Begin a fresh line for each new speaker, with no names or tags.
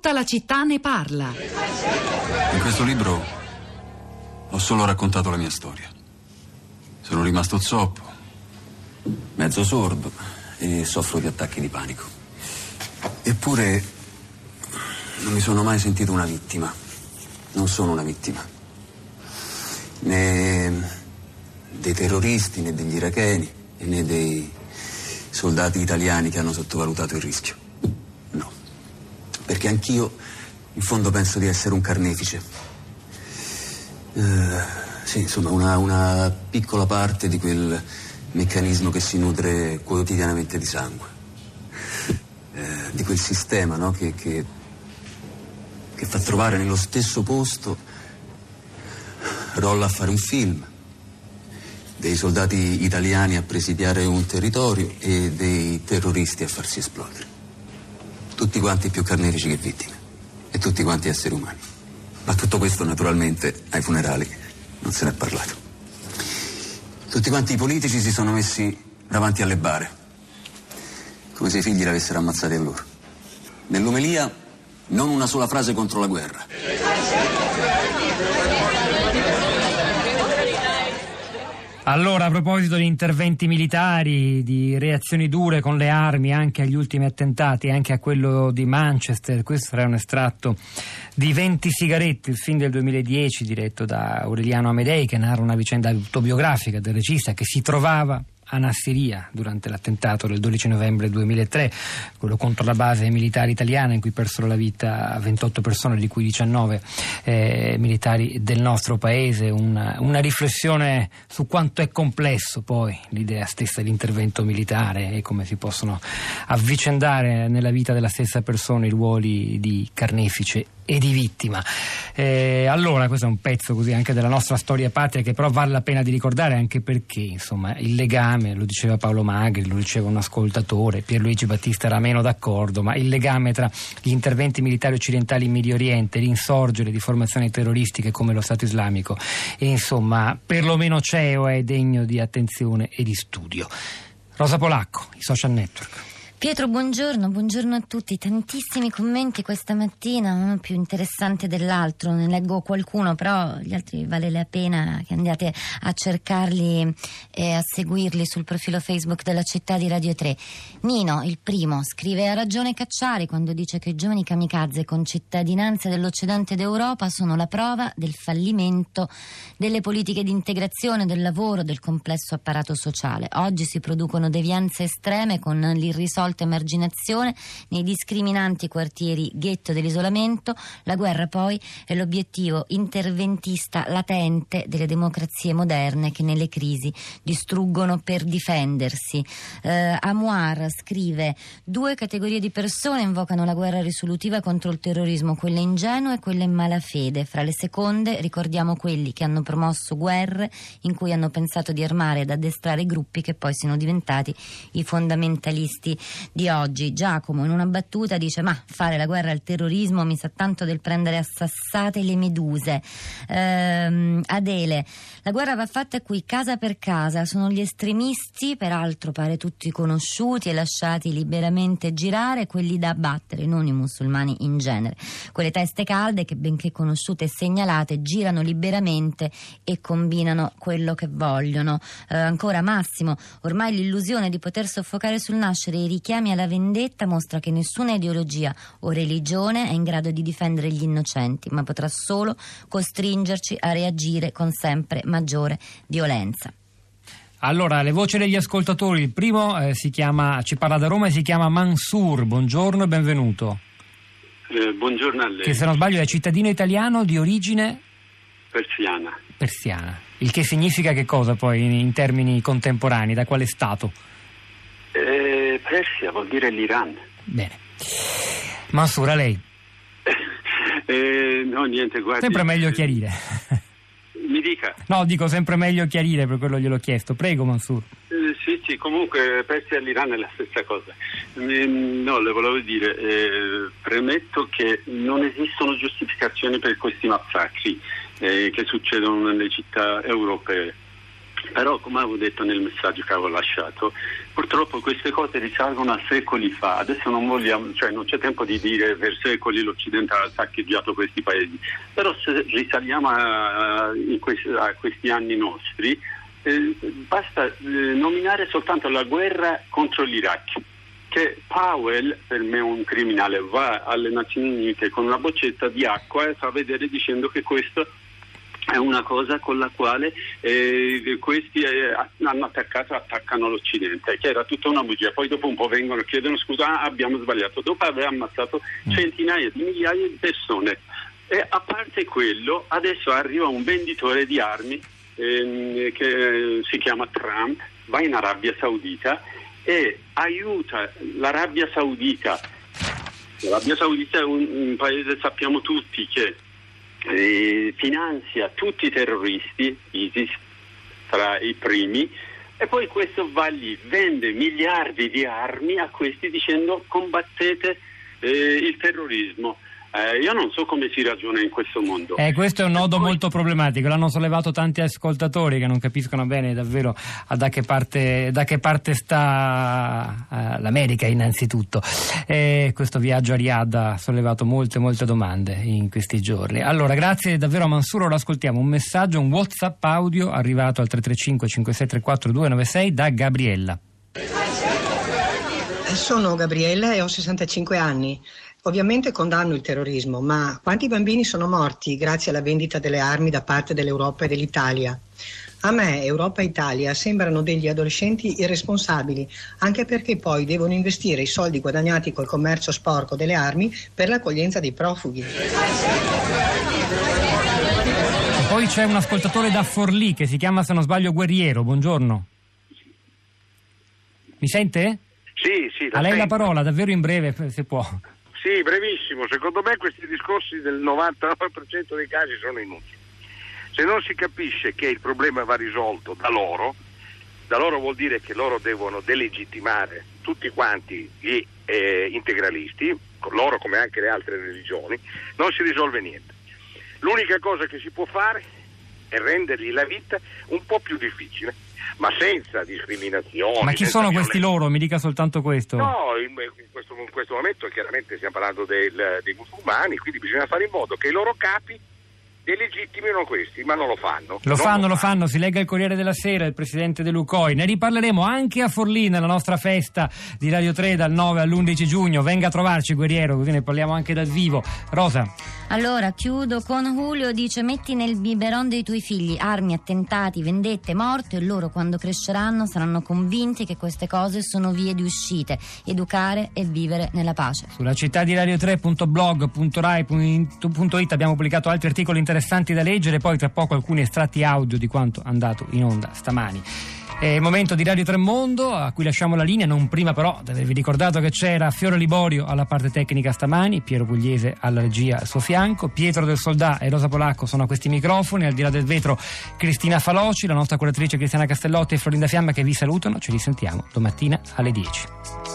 Tutta la città ne parla.
In questo libro ho solo raccontato la mia storia. Sono rimasto zoppo, mezzo sordo e soffro di attacchi di panico. Eppure non mi sono mai sentito una vittima. Non sono una vittima. Né dei terroristi, né degli iracheni, né dei soldati italiani che hanno sottovalutato il rischio. Perché anch'io, in fondo, penso di essere un carnefice. Eh, sì, insomma, una, una piccola parte di quel meccanismo che si nutre quotidianamente di sangue. Eh, di quel sistema no? che, che, che fa trovare nello stesso posto Rolla a fare un film, dei soldati italiani a presidiare un territorio e dei terroristi a farsi esplodere. Tutti quanti più carnefici che vittime e tutti quanti esseri umani. Ma tutto questo naturalmente ai funerali non se n'è parlato. Tutti quanti i politici si sono messi davanti alle bare, come se i figli l'avessero ammazzati a loro. Nell'omelia non una sola frase contro la guerra.
Allora, a proposito di interventi militari, di reazioni dure con le armi anche agli ultimi attentati, anche a quello di Manchester, questo era un estratto di 20 sigarette, il film del 2010 diretto da Aureliano Amedei che narra una vicenda autobiografica del regista che si trovava a durante l'attentato del 12 novembre 2003, quello contro la base militare italiana in cui persero la vita 28 persone, di cui 19 eh, militari del nostro paese. Una, una, riflessione su quanto è complesso poi l'idea stessa di intervento militare e come si possono avvicendare nella vita della stessa persona i ruoli di carnefice e di vittima. Eh, allora, questo è un pezzo così anche della nostra storia patria che però vale la pena di ricordare anche perché, insomma, il legame, lo diceva Paolo Magri, lo diceva un ascoltatore, Pierluigi Battista era meno d'accordo, ma il legame tra gli interventi militari occidentali in Medio Oriente, l'insorgere di formazioni terroristiche come lo Stato islamico, e insomma, perlomeno c'è o è degno di attenzione e di studio. Rosa Polacco, i social network.
Pietro, buongiorno, buongiorno a tutti. Tantissimi commenti questa mattina, uno più interessante dell'altro. Ne leggo qualcuno, però gli altri vale la pena che andiate a cercarli e a seguirli sul profilo Facebook della città di Radio 3. Nino, il primo, scrive: Ha ragione Cacciari quando dice che i giovani kamikaze con cittadinanza dell'Occidente d'Europa sono la prova del fallimento delle politiche di integrazione del lavoro del complesso apparato sociale. Oggi si producono devianze estreme con l'irrisolto volta emarginazione nei discriminanti quartieri ghetto dell'isolamento, la guerra poi è l'obiettivo interventista latente delle democrazie moderne che nelle crisi distruggono per difendersi. Eh, Amuar scrive due categorie di persone invocano la guerra risolutiva contro il terrorismo, quelle ingenue e quelle in malafede. Fra le seconde ricordiamo quelli che hanno promosso guerre in cui hanno pensato di armare ed addestrare gruppi che poi sono diventati i fondamentalisti di oggi. Giacomo in una battuta dice ma fare la guerra al terrorismo mi sa tanto del prendere a sassate le meduse. Ehm, Adele, la guerra va fatta qui casa per casa, sono gli estremisti, peraltro pare tutti conosciuti e lasciati liberamente girare, quelli da abbattere, non i musulmani in genere. Quelle teste calde che benché conosciute e segnalate girano liberamente e combinano quello che vogliono. Eh, ancora Massimo, ormai l'illusione di poter soffocare sul nascere i richiami alla vendetta mostra che nessuna ideologia o religione è in grado di difendere gli innocenti, ma potrà solo costringerci a reagire con sempre maggiore violenza.
Allora, le voci degli ascoltatori. Il primo eh, si chiama, ci parla da Roma e si chiama Mansur. Buongiorno e benvenuto.
Eh, buongiorno a lei.
Che se non sbaglio è cittadino italiano di origine
persiana.
Persiana. Il che significa che cosa poi in, in termini contemporanei? Da quale stato?
Eh, Persia vuol dire l'Iran.
Bene. Mansur, a lei.
eh, no, niente, guardi.
Sempre meglio chiarire.
Mi dica.
No, dico sempre meglio chiarire, per quello gliel'ho chiesto. Prego, Mansur.
Eh, sì, sì, comunque Persia e l'Iran è la stessa cosa. Mm, no, le volevo dire, eh, premetto che non esistono giustificazioni per questi massacri eh, che succedono nelle città europee. Però, come avevo detto nel messaggio che avevo lasciato, purtroppo queste cose risalgono a secoli fa. Adesso non vogliamo, cioè non c'è tempo di dire per secoli l'Occidente ha saccheggiato questi paesi. Però se risaliamo a, questi, a questi, anni nostri, eh, basta eh, nominare soltanto la guerra contro l'Iraq che Powell, per me un criminale, va alle Nazioni Unite con una boccetta di acqua e fa vedere dicendo che questo è una cosa con la quale eh, questi eh, hanno attaccato attaccano l'Occidente, che era tutta una bugia. Poi dopo un po' vengono e chiedono scusa, ah, abbiamo sbagliato, dopo aver ammazzato mm. centinaia di migliaia di persone. E a parte quello, adesso arriva un venditore di armi ehm, che si chiama Trump, va in Arabia Saudita e aiuta l'Arabia Saudita. L'Arabia Saudita è un, un paese, sappiamo tutti, che eh, finanzia tutti i terroristi, ISIS tra i primi, e poi questo va lì, vende miliardi di armi a questi dicendo combattete eh, il terrorismo. Eh, io non so come si ragiona in questo mondo.
Eh, questo è un nodo poi... molto problematico, l'hanno sollevato tanti ascoltatori che non capiscono bene davvero da che parte, da che parte sta uh, l'America innanzitutto. Eh, questo viaggio a Riyadh ha sollevato molte molte domande in questi giorni. Allora, grazie davvero a Mansuro, lo ascoltiamo. Un messaggio, un WhatsApp audio arrivato al 335 5634 296 da Gabriella.
Sono Gabriella e ho 65 anni. Ovviamente condanno il terrorismo, ma quanti bambini sono morti grazie alla vendita delle armi da parte dell'Europa e dell'Italia? A me Europa e Italia sembrano degli adolescenti irresponsabili, anche perché poi devono investire i soldi guadagnati col commercio sporco delle armi per l'accoglienza dei profughi.
Poi c'è un ascoltatore da Forlì che si chiama, se non sbaglio, Guerriero. Buongiorno. Mi sente?
Sì, sì.
A lei la parola, davvero in breve, se può.
Sì, brevissimo. Secondo me questi discorsi del 99% dei casi sono inutili. Se non si capisce che il problema va risolto da loro, da loro vuol dire che loro devono delegittimare tutti quanti gli eh, integralisti, loro come anche le altre religioni, non si risolve niente. L'unica cosa che si può fare è rendergli la vita un po' più difficile ma senza discriminazione.
Ma chi sono violenza. questi loro? Mi dica soltanto questo.
No, in, questo, in questo momento chiaramente stiamo parlando del, dei musulmani, quindi bisogna fare in modo che i loro capi delegittimino questi, ma non lo fanno.
Lo fanno, lo fanno, si legga il Corriere della Sera, il presidente dell'UCOI. Ne riparleremo anche a Forlì nella nostra festa di Radio 3 dal 9 all'11 giugno. Venga a trovarci, guerriero, così ne parliamo anche dal vivo. Rosa.
Allora, chiudo con Julio, dice metti nel biberon dei tuoi figli armi, attentati, vendette, morte e loro quando cresceranno saranno convinti che queste cose sono vie di uscite, educare e vivere nella pace.
Sulla città di radio3.blog.rai.it abbiamo pubblicato altri articoli interessanti da leggere, poi tra poco alcuni estratti audio di quanto andato in onda stamani. È il momento di Radio Tremondo a cui lasciamo la linea, non prima però di avervi ricordato che c'era Fiore Liborio alla parte tecnica stamani, Piero Pugliese alla regia al suo fianco, Pietro del Soldà e Rosa Polacco sono a questi microfoni, al di là del vetro Cristina Faloci, la nostra curatrice Cristiana Castellotti e Florinda Fiamma che vi salutano, ci risentiamo domattina alle 10.